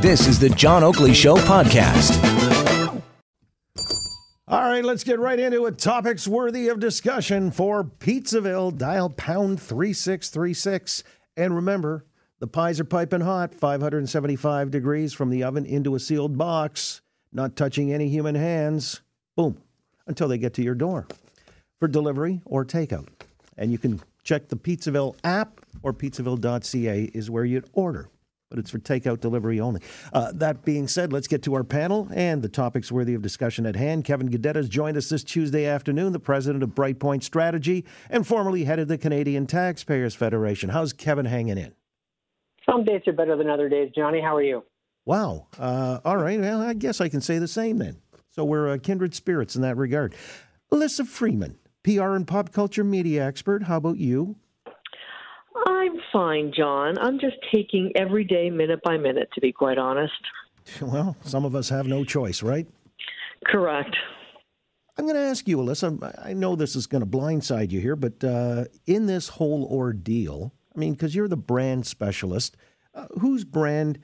This is the John Oakley Show podcast. All right, let's get right into it. Topics worthy of discussion for Pizzaville. Dial pound 3636. And remember, the pies are piping hot, 575 degrees from the oven into a sealed box, not touching any human hands. Boom, until they get to your door for delivery or takeout. And you can check the Pizzaville app or pizzaville.ca is where you'd order but it's for takeout delivery only. Uh, that being said, let's get to our panel and the topics worthy of discussion at hand. Kevin Gaudet has joined us this Tuesday afternoon, the president of Brightpoint Strategy and formerly headed the Canadian Taxpayers Federation. How's Kevin hanging in? Some days are better than other days. Johnny, how are you? Wow. Uh, all right. Well, I guess I can say the same then. So we're uh, kindred spirits in that regard. Elissa Freeman, PR and pop culture media expert. How about you? I'm fine, John. I'm just taking every day minute by minute, to be quite honest. Well, some of us have no choice, right? Correct. I'm going to ask you, Elissa. I know this is going to blindside you here, but uh, in this whole ordeal, I mean, because you're the brand specialist, uh, whose brand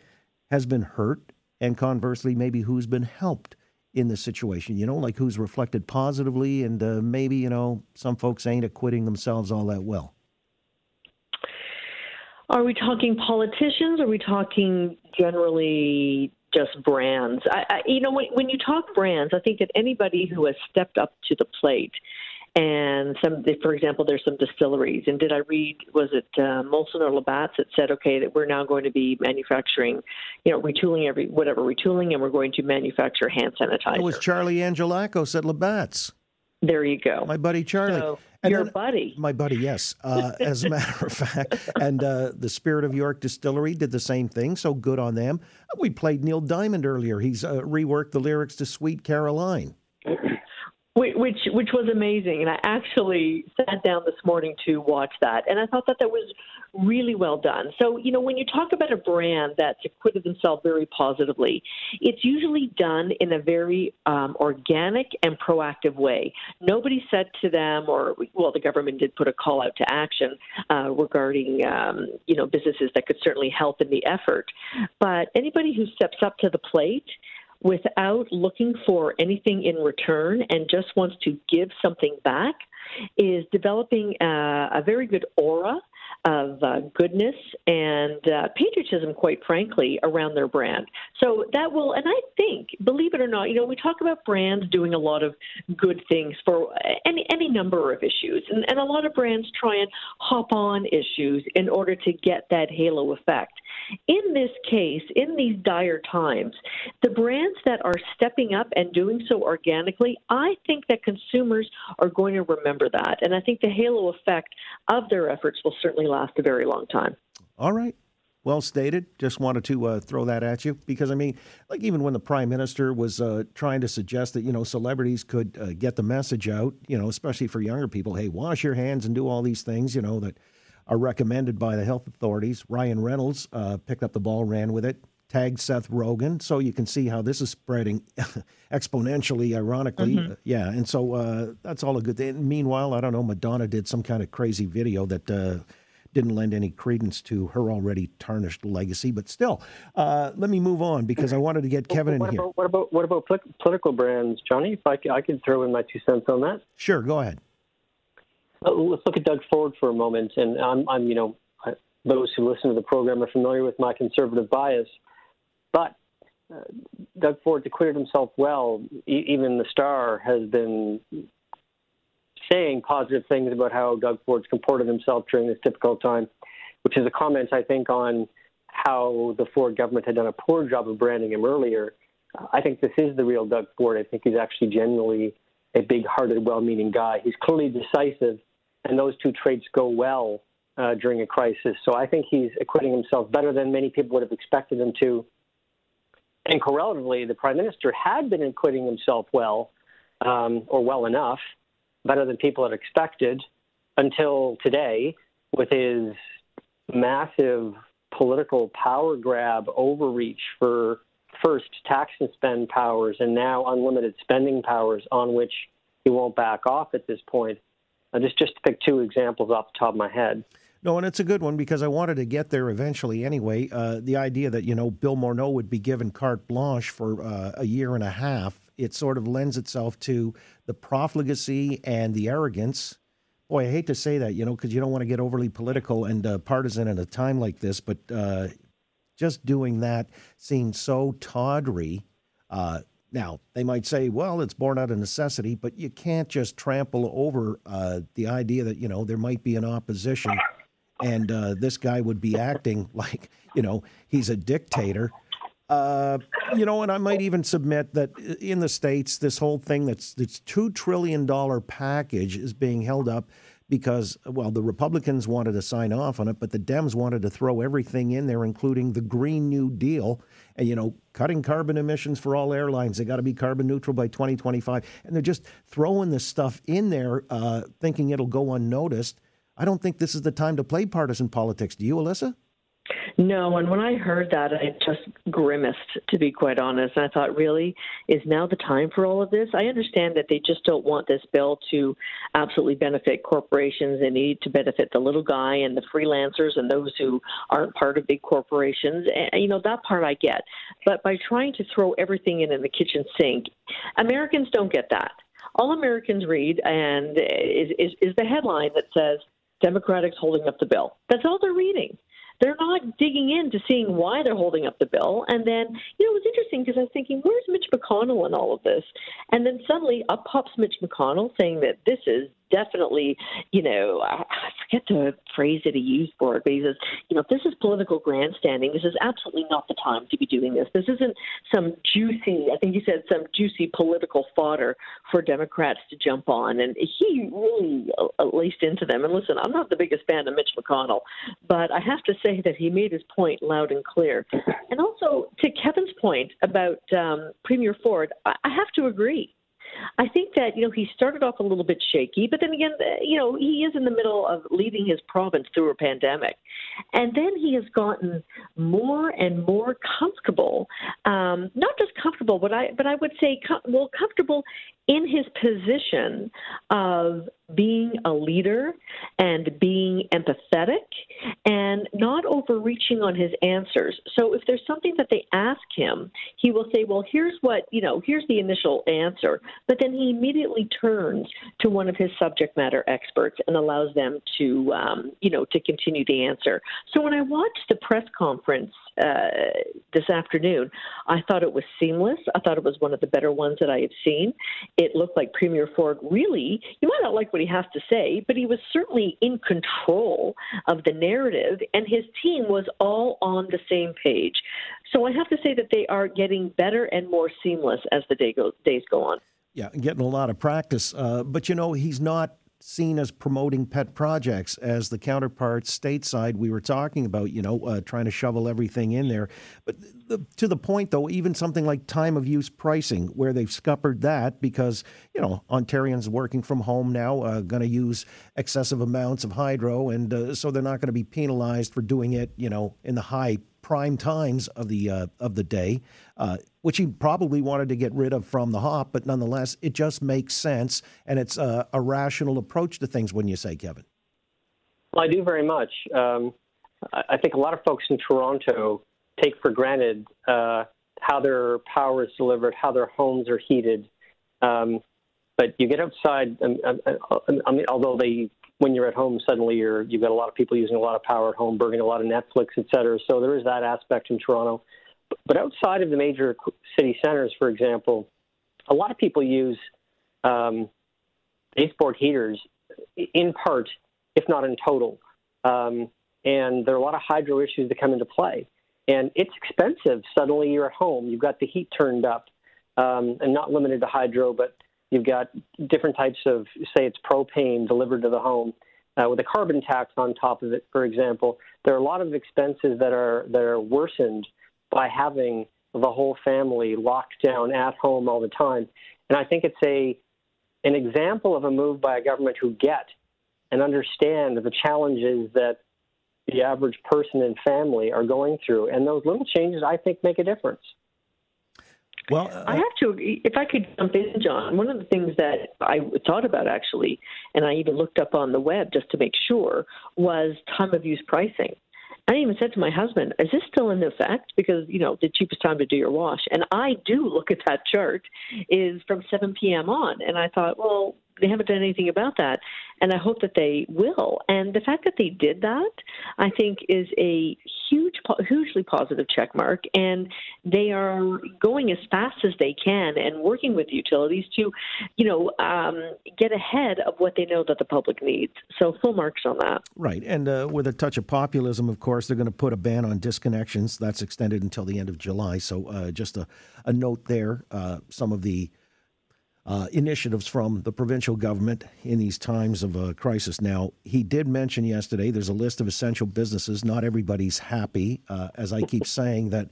has been hurt, and conversely, maybe who's been helped in this situation? You know, like who's reflected positively, and uh, maybe you know some folks ain't acquitting themselves all that well. Are we talking politicians? Are we talking generally just brands? I, I, you know, when, when you talk brands, I think that anybody who has stepped up to the plate and some, for example, there's some distilleries. And did I read? Was it uh, Molson or Labatt's that said, okay, that we're now going to be manufacturing, you know, retooling every whatever retooling, and we're going to manufacture hand sanitizer. It was Charlie Angelakos at Labatt's. There you go. My buddy Charlie. So, your then, buddy. My buddy, yes. Uh, as a matter of fact. And uh, the Spirit of York Distillery did the same thing, so good on them. We played Neil Diamond earlier. He's uh, reworked the lyrics to Sweet Caroline which which was amazing. And i actually sat down this morning to watch that and i thought that that was really well done. So you know when you talk about a brand that's acquitted themselves very positively it's usually done in a very um, organic and proactive way. Nobody said to them or well the government did put a call out to action uh, regarding um, you know businesses that could certainly help in the effort. But anybody who steps up to the plate without looking for anything in return and just wants to give something back is developing a, a very good aura of uh, goodness and uh, patriotism, quite frankly, around their brand. So that will, and I think, believe it or not, you know, we talk about brands doing a lot of good things for any any number of issues, and, and a lot of brands try and hop on issues in order to get that halo effect. In this case, in these dire times, the brands that are stepping up and doing so organically, I think that consumers are going to remember that. And I think the halo effect of their efforts will certainly last a very long time. All right. Well stated. Just wanted to uh, throw that at you because I mean, like even when the prime minister was uh, trying to suggest that you know celebrities could uh, get the message out, you know, especially for younger people, hey, wash your hands and do all these things, you know, that are recommended by the health authorities. Ryan Reynolds uh, picked up the ball, ran with it, tagged Seth Rogen. So you can see how this is spreading exponentially, ironically. Mm-hmm. Uh, yeah, and so uh, that's all a good thing. Meanwhile, I don't know, Madonna did some kind of crazy video that uh, didn't lend any credence to her already tarnished legacy. But still, uh, let me move on because I wanted to get Kevin what in about, here. What about what about political brands, Johnny? If I, I could throw in my two cents on that. Sure, go ahead. Let's look at Doug Ford for a moment. And I'm, I'm you know, those who listen to the program are familiar with my conservative bias. But uh, Doug Ford acquitted himself well. E- even the Star has been saying positive things about how Doug Ford's comported himself during this difficult time, which is a comment, I think, on how the Ford government had done a poor job of branding him earlier. I think this is the real Doug Ford. I think he's actually genuinely a big hearted, well meaning guy. He's clearly decisive and those two traits go well uh, during a crisis. So I think he's acquitting himself better than many people would have expected him to. And correlatively, the prime minister had been acquitting himself well, um, or well enough, better than people had expected, until today, with his massive political power grab overreach for first tax and spend powers and now unlimited spending powers on which he won't back off at this point. Uh, just just to pick two examples off the top of my head. No, and it's a good one because I wanted to get there eventually anyway. Uh, the idea that, you know, Bill Morneau would be given carte blanche for uh, a year and a half, it sort of lends itself to the profligacy and the arrogance. Boy, I hate to say that, you know, because you don't want to get overly political and uh, partisan at a time like this, but uh, just doing that seems so tawdry. Uh, now, they might say, well, it's born out of necessity, but you can't just trample over uh, the idea that, you know, there might be an opposition and uh, this guy would be acting like, you know, he's a dictator. Uh, you know, and I might even submit that in the states, this whole thing that's this two trillion dollar package is being held up because, well, the Republicans wanted to sign off on it, but the Dems wanted to throw everything in there, including the Green New Deal, and you know, cutting carbon emissions for all airlines. They got to be carbon neutral by 2025, and they're just throwing this stuff in there, uh, thinking it'll go unnoticed. I don't think this is the time to play partisan politics. Do you, Elissa? No, and when I heard that, I just grimaced, to be quite honest. And I thought, really, is now the time for all of this? I understand that they just don't want this bill to absolutely benefit corporations. They need to benefit the little guy and the freelancers and those who aren't part of big corporations. And, you know, that part I get. But by trying to throw everything in in the kitchen sink, Americans don't get that. All Americans read and is, is, is the headline that says, Democrats holding up the bill. That's all they're reading they're not digging into seeing why they're holding up the bill. And then, you know, it was interesting because I was thinking, where's Mitch McConnell in all of this? And then suddenly up pops Mitch McConnell saying that this is definitely, you know, I, forget the phrase that he used for it, but he says, you know, this is political grandstanding, this is absolutely not the time to be doing this. This isn't some juicy, I think he said, some juicy political fodder for Democrats to jump on. And he really uh, laced into them. And listen, I'm not the biggest fan of Mitch McConnell, but I have to say that he made his point loud and clear. And also, to Kevin's point about um, Premier Ford, I, I have to agree. I think that you know he started off a little bit shaky, but then again, uh, you know he is in the middle of leading his province through a pandemic, and then he has gotten more and more comfortable. Um, not just comfortable, but I but I would say com- well comfortable in his position of being a leader and being empathetic and not overreaching on his answers. So if there's something that they ask him, he will say, "Well, here's what, you know, here's the initial answer." But then he immediately turns to one of his subject matter experts and allows them to um, you know, to continue the answer. So when I watched the press conference uh, this afternoon. I thought it was seamless. I thought it was one of the better ones that I have seen. It looked like Premier Ford really, you might not like what he has to say, but he was certainly in control of the narrative, and his team was all on the same page. So I have to say that they are getting better and more seamless as the day goes, days go on. Yeah, getting a lot of practice. Uh, but you know, he's not seen as promoting pet projects as the counterparts stateside we were talking about, you know, uh, trying to shovel everything in there. But the, to the point, though, even something like time of use pricing, where they've scuppered that because, you know, Ontarians working from home now uh, going to use excessive amounts of hydro, and uh, so they're not going to be penalized for doing it, you know, in the high prime times of the uh, of the day, uh, which he probably wanted to get rid of from the hop. But nonetheless, it just makes sense, and it's a, a rational approach to things. When you say, Kevin, well, I do very much. Um, I think a lot of folks in Toronto take for granted uh, how their power is delivered, how their homes are heated. Um, but you get outside, um, um, uh, I mean, although they when you're at home, suddenly you're you've got a lot of people using a lot of power at home, burning a lot of Netflix, et cetera. So there is that aspect in Toronto. But outside of the major city centers, for example, a lot of people use um, baseboard heaters in part, if not in total. Um, and there are a lot of hydro issues that come into play. And it's expensive. Suddenly you're at home, you've got the heat turned up, um, and not limited to hydro, but You've got different types of, say, it's propane delivered to the home uh, with a carbon tax on top of it, for example. There are a lot of expenses that are that are worsened by having the whole family locked down at home all the time. And I think it's a an example of a move by a government who get and understand the challenges that the average person and family are going through. And those little changes, I think, make a difference. Well, uh, I have to, if I could jump in, John, one of the things that I thought about actually, and I even looked up on the web just to make sure, was time of use pricing. I even said to my husband, "Is this still in effect?" Because you know the cheapest time to do your wash, and I do look at that chart is from 7 p.m. on, and I thought, well, they haven't done anything about that, and I hope that they will. And the fact that they did that, I think, is a huge, hugely positive check mark. And they are going as fast as they can and working with utilities to, you know, um, get ahead of what they know that the public needs. So full marks on that. Right, and uh, with a touch of populism, of course, they're going to put a ban on disconnections. That's extended until the end of July. So uh, just a, a note there. Uh, some of the uh, initiatives from the provincial government in these times of a crisis. Now, he did mention yesterday there's a list of essential businesses. Not everybody's happy, uh, as I keep saying that.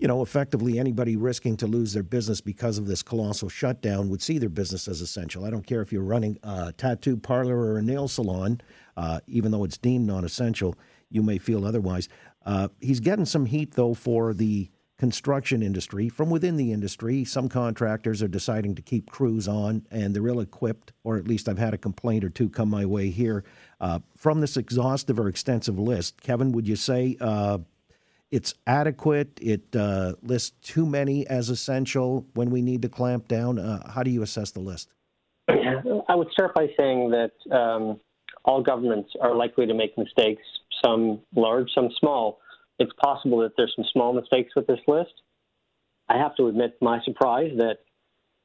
You know, effectively, anybody risking to lose their business because of this colossal shutdown would see their business as essential. I don't care if you're running a tattoo parlor or a nail salon, uh, even though it's deemed non essential, you may feel otherwise. Uh, he's getting some heat, though, for the construction industry, from within the industry, some contractors are deciding to keep crews on and they're ill equipped, or at least I've had a complaint or two come my way here. Uh, from this exhaustive or extensive list, Kevin, would you say uh, it's adequate? It uh, lists too many as essential when we need to clamp down? Uh, how do you assess the list? I would start by saying that um, all governments are likely to make mistakes, some large, some small it's possible that there's some small mistakes with this list. I have to admit my surprise that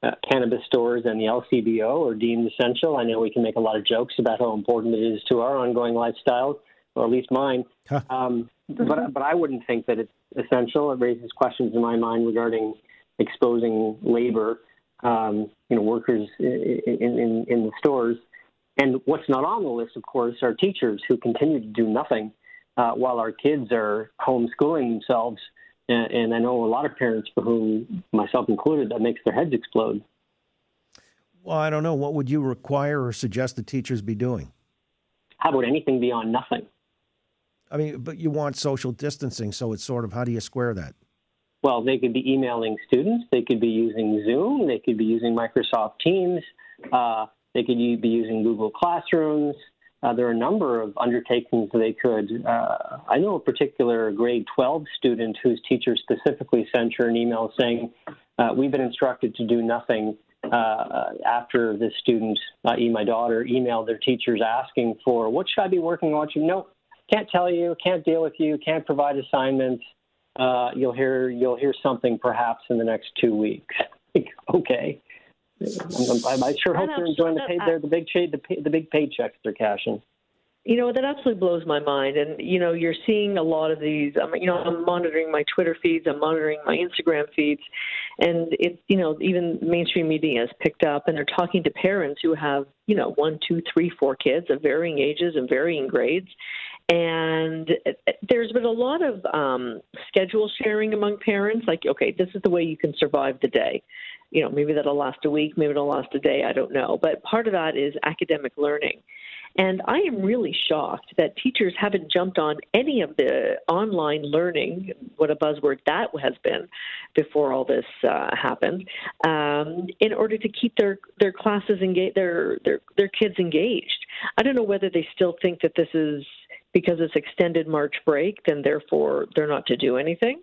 uh, cannabis stores and the LCBO are deemed essential. I know we can make a lot of jokes about how important it is to our ongoing lifestyle, or at least mine. Huh. Um, but but I wouldn't think that it's essential. It raises questions in my mind regarding exposing labor, um, you know, workers in, in, in the stores. And what's not on the list, of course, are teachers who continue to do nothing uh, while our kids are homeschooling themselves. And, and I know a lot of parents for whom, myself included, that makes their heads explode. Well, I don't know. What would you require or suggest the teachers be doing? How about anything beyond nothing? I mean, but you want social distancing, so it's sort of how do you square that? Well, they could be emailing students. They could be using Zoom. They could be using Microsoft Teams. Uh, they could be using Google Classrooms. Uh, there are a number of undertakings they could. Uh, I know a particular grade 12 student whose teacher specifically sent her an email saying, uh, We've been instructed to do nothing uh, after this student, i.e., my daughter, emailed their teachers asking for, What should I be working on? No, can't tell you, can't deal with you, can't provide assignments. Uh, you'll hear you'll hear something perhaps in the next two weeks. okay. I'm, I sure hope they're enjoying the pay, they're the big the, pay, the big paychecks they're cashing. You know that absolutely blows my mind, and you know you're seeing a lot of these. Um, you know, I'm monitoring my Twitter feeds, I'm monitoring my Instagram feeds, and it's you know even mainstream media has picked up, and they're talking to parents who have you know one, two, three, four kids of varying ages and varying grades, and there's been a lot of um, schedule sharing among parents. Like, okay, this is the way you can survive the day you know, maybe that'll last a week, maybe it'll last a day, I don't know. But part of that is academic learning. And I am really shocked that teachers haven't jumped on any of the online learning, what a buzzword that has been before all this uh, happened, um, in order to keep their, their classes engaged, their, their, their kids engaged. I don't know whether they still think that this is because it's extended March break, then therefore they're not to do anything.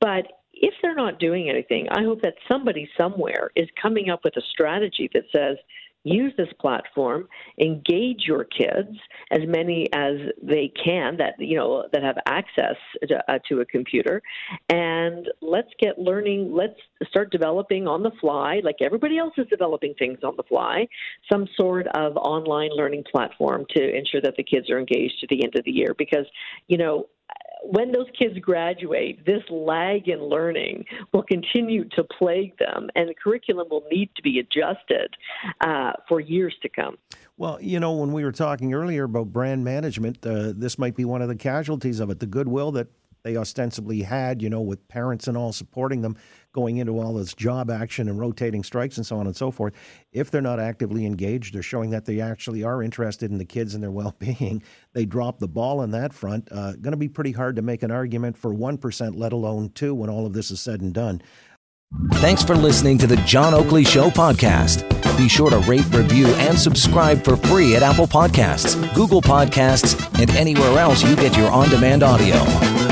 But if they're not doing anything, I hope that somebody somewhere is coming up with a strategy that says, use this platform, engage your kids, as many as they can that you know that have access to, uh, to, a computer, and let's get learning. Let's start developing on the fly, like everybody else is developing things on the fly, some sort of online learning platform to ensure that the kids are engaged to the end of the year. Because you know when those kids graduate, this lag in learning will continue to plague them, and the curriculum will need to be adjusted uh, for years to come. Well, you know, when we were talking earlier about brand management, uh, this might be one of the casualties of it. The goodwill that they ostensibly had, you know, with parents and all supporting them going into all this job action and rotating strikes and so on and so forth. If they're not actively engaged or showing that they actually are interested in the kids and their well being, they drop the ball on that front. Uh, going to be pretty hard to make an argument for 1%, let alone 2 when all of this is said and done. Thanks for listening to the John Oakley Show podcast. Be sure to rate, review, and subscribe for free at Apple Podcasts, Google Podcasts, and anywhere else you get your on demand audio.